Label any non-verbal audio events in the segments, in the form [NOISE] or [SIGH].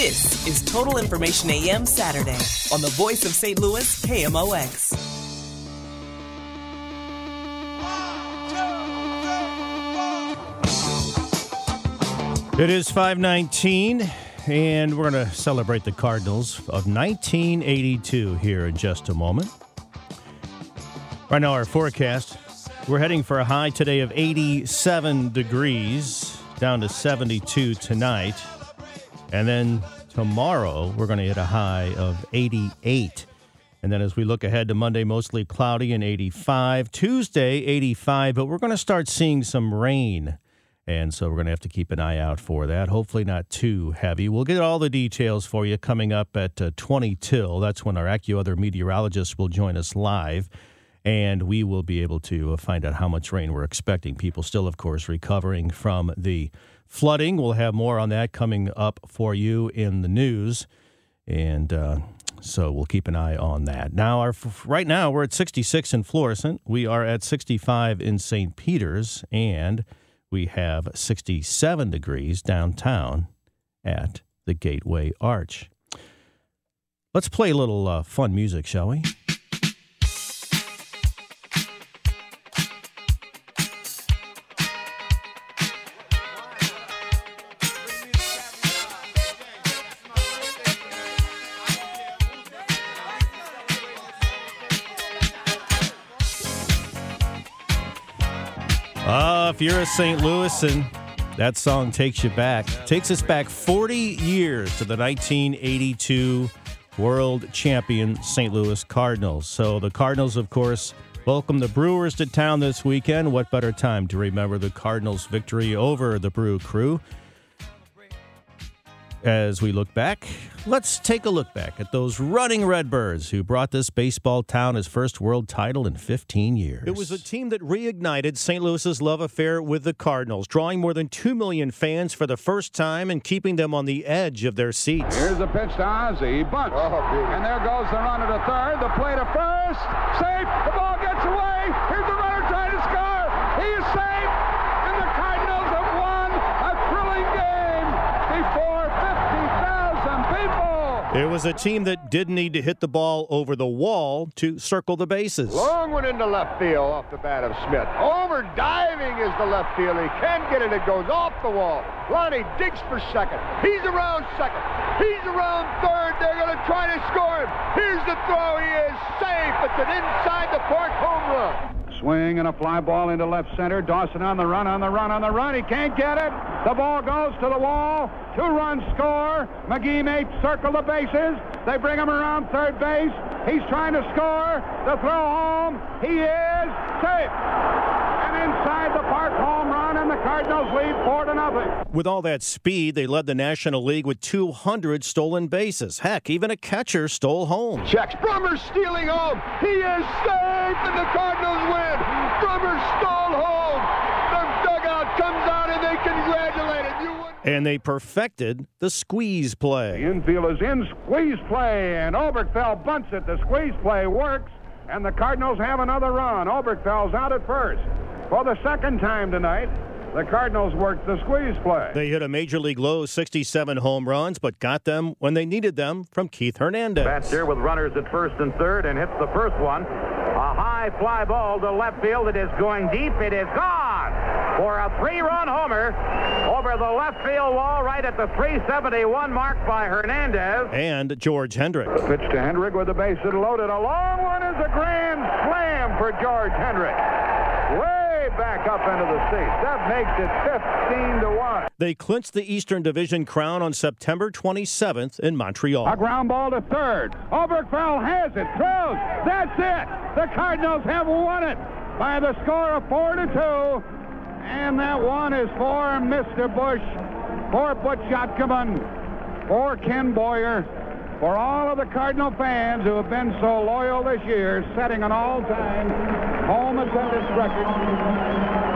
This is Total Information AM Saturday on the voice of St. Louis, KMOX. It is 519, and we're going to celebrate the Cardinals of 1982 here in just a moment. Right now, our forecast we're heading for a high today of 87 degrees, down to 72 tonight. And then tomorrow, we're going to hit a high of 88. And then as we look ahead to Monday, mostly cloudy and 85. Tuesday, 85, but we're going to start seeing some rain. And so we're going to have to keep an eye out for that. Hopefully, not too heavy. We'll get all the details for you coming up at uh, 20 till. That's when our AccuWeather meteorologist will join us live and we will be able to uh, find out how much rain we're expecting. People still, of course, recovering from the flooding. We'll have more on that coming up for you in the news, and uh, so we'll keep an eye on that. Now, our right now we're at 66 in Florissant. We are at 65 in St. Peter's, and we have 67 degrees downtown at the Gateway Arch. Let's play a little uh, fun music, shall we? If you're a St. Louis and that song takes you back, takes us back 40 years to the 1982 world champion St. Louis Cardinals. So the Cardinals, of course, welcome the Brewers to town this weekend. What better time to remember the Cardinals' victory over the Brew Crew? As we look back, let's take a look back at those running Redbirds who brought this baseball town its first world title in 15 years. It was a team that reignited St. Louis's love affair with the Cardinals, drawing more than 2 million fans for the first time and keeping them on the edge of their seats. Here's a pitch to Ozzie. He bunts. Oh, and there goes the runner to third. The play to first. Safe. The ball gets away. Here's the runner trying to score. He is safe. And the Cardinals have won a thrilling game before it was a team that didn't need to hit the ball over the wall to circle the bases. Long one into left field off the bat of Smith. Over diving is the left field. He can't get it. It goes off the wall. Lonnie digs for second. He's around second. He's around third. They're going to try to score him. Here's the throw. He is safe. It's an inside the park home run. Swing and a fly ball into left center. Dawson on the run, on the run, on the run. He can't get it. The ball goes to the wall. Two runs score. McGee may circle the bases. They bring him around third base. He's trying to score. The throw home. He is safe. And inside the park home run, and the Cardinals lead four to nothing. With all that speed, they led the National League with 200 stolen bases. Heck, even a catcher stole home. Checks. Brummer stealing home. He is safe, and the Cardinals win. Brummer stole home. The dugout comes out, and they congratulate him. You and they perfected the squeeze play. The infield is in squeeze play, and Oberkfell bunts it. The squeeze play works, and the Cardinals have another run. Oberkfell's out at first. For the second time tonight, the Cardinals worked the squeeze play. They hit a major league low 67 home runs, but got them when they needed them from Keith Hernandez. Bats here with runners at first and third and hits the first one. A high fly ball to left field. It is going deep. It is gone for a three-run homer over the left field wall right at the 371 mark by Hernandez. And George Hendrick. The pitch to Hendrick with the bases loaded. A long one is a grand slam for George Hendrick. Way back up into the seats. That makes it 15 to 1. They clinched the Eastern Division crown on September 27th in Montreal. A ground ball to third. Oberkfell has it. Throws. That's it. The Cardinals have won it by the score of 4 to 2. And that one is for Mr. Busch, for Butch Yatkeman, for Ken Boyer, for all of the Cardinal fans who have been so loyal this year, setting an all-time home attendance record.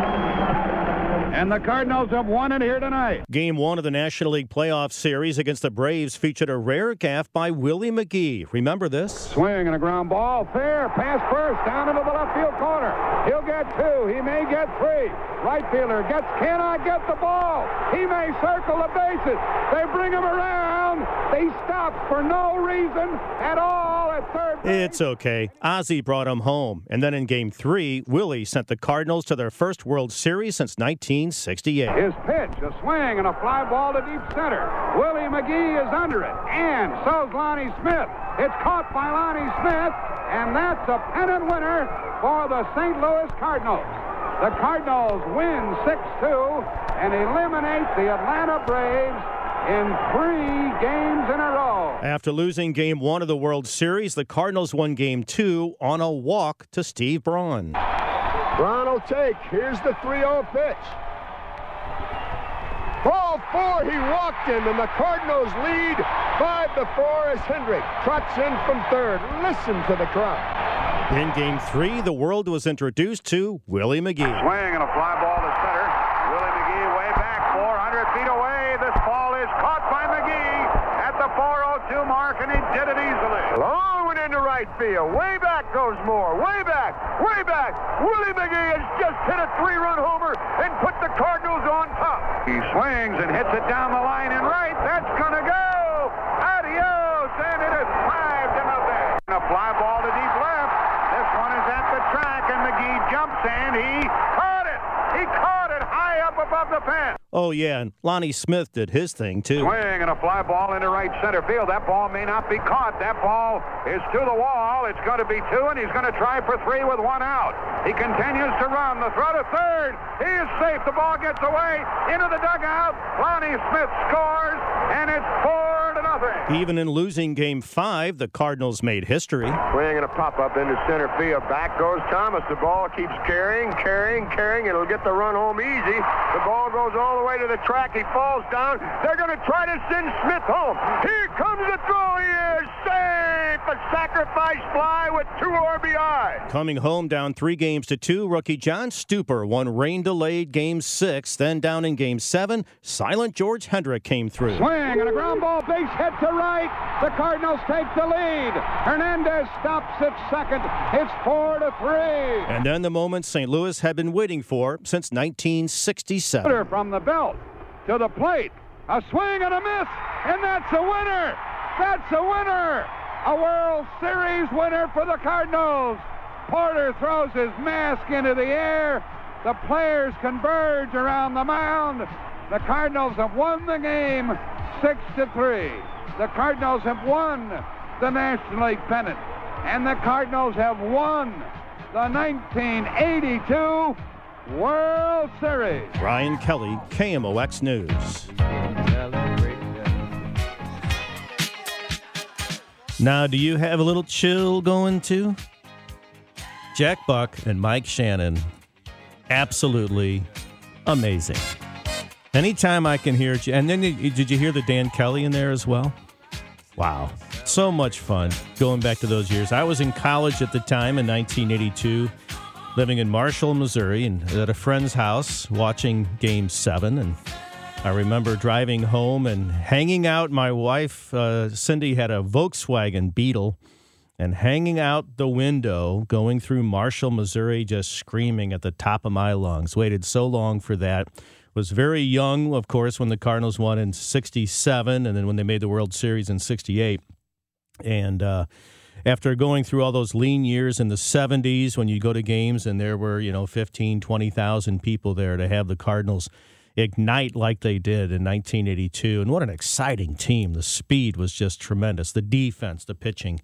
And the Cardinals have won it here tonight. Game one of the National League Playoff Series against the Braves featured a rare gaff by Willie McGee. Remember this? Swing and a ground ball. Fair. Pass first. Down into the left field corner. He'll get two. He may get three. Right fielder gets cannot get the ball. He may circle the bases. They bring him around. He stopped for no reason at all at third base. It's okay. Ozzie brought him home. And then in game three, Willie sent the Cardinals to their first World Series since 1968. His pitch, a swing, and a fly ball to deep center. Willie McGee is under it, and so's Lonnie Smith. It's caught by Lonnie Smith, and that's a pennant winner for the St. Louis Cardinals. The Cardinals win 6-2 and eliminate the Atlanta Braves in three games in a row. After losing game one of the World Series, the Cardinals won game two on a walk to Steve Braun. Braun will take. Here's the 3-0 pitch. Ball four, he walked him, and the Cardinals lead five to four as Hendrick trots in from third. Listen to the crowd. In game three, the world was introduced to Willie McGee. Swing and a fly ball to center. Willie McGee way back, 400 feet away. This ball is caught by McGee at the 402 mark, and he did it easily. Long one into right field. Way back goes Moore. Way back. Way back. Willie McGee has just hit a three-run homer and put the Cardinals on top. He swings and hits it down the line and right. That's going to go. Adios, and it is five to nothing. A fly ball to deep left. This one is at the track, and McGee jumps and he caught it. He caught it high up above the fence. Oh, yeah, and Lonnie Smith did his thing, too. Swing and a fly ball into right center field. That ball may not be caught. That ball is to the wall. It's going to be two, and he's going to try for three with one out. He continues to run. The throw to third. He is safe. The ball gets away into the dugout. Lonnie Smith scores, and it's four. Even in losing game five, the Cardinals made history. Swing and a pop-up into center field. Back goes Thomas. The ball keeps carrying, carrying, carrying. It'll get the run home easy. The ball goes all the way to the track. He falls down. They're going to try to send Smith home. Here comes the throw. He is. A sacrifice fly with two RBI. Coming home down three games to two, rookie John Stuper won rain delayed game six. Then down in game seven, silent George Hendrick came through. Swing and a ground ball base hit to right. The Cardinals take the lead. Hernandez stops at second. It's four to three. And then the moment St. Louis had been waiting for since 1967. From the belt to the plate. A swing and a miss, and that's a winner. That's a winner. A World Series winner for the Cardinals. Porter throws his mask into the air. The players converge around the mound. The Cardinals have won the game six to three. The Cardinals have won the National League pennant, and the Cardinals have won the 1982 World Series. Brian Kelly, KMOX News. Now, do you have a little chill going too? Jack Buck and Mike Shannon, absolutely amazing. Anytime I can hear you, and then did you hear the Dan Kelly in there as well? Wow, so much fun going back to those years. I was in college at the time in 1982, living in Marshall, Missouri, and at a friend's house watching Game Seven. And I remember driving home and hanging out. My wife uh, Cindy had a Volkswagen Beetle, and hanging out the window, going through Marshall, Missouri, just screaming at the top of my lungs. Waited so long for that. Was very young, of course, when the Cardinals won in '67, and then when they made the World Series in '68. And uh, after going through all those lean years in the 70s when you go to games and there were, you know, 15, 20,000 people there to have the Cardinals ignite like they did in 1982. And what an exciting team. The speed was just tremendous. The defense, the pitching,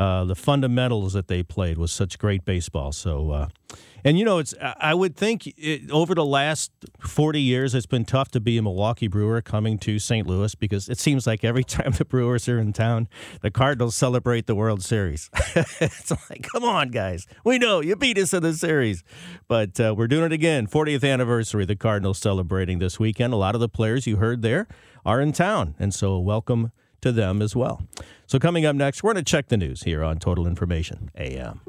uh, the fundamentals that they played was such great baseball. So, uh, and you know, it's I would think it, over the last 40 years, it's been tough to be a Milwaukee Brewer coming to St. Louis because it seems like every [LAUGHS] time the Brewers are in town, the Cardinals celebrate the World Series. [LAUGHS] it's like, come on, guys, we know you beat us in the series, but uh, we're doing it again. 40th anniversary, the Cardinals celebrating this weekend. A lot of the players you heard there are in town, and so welcome to them as well. So coming up next, we're going to check the news here on Total Information AM.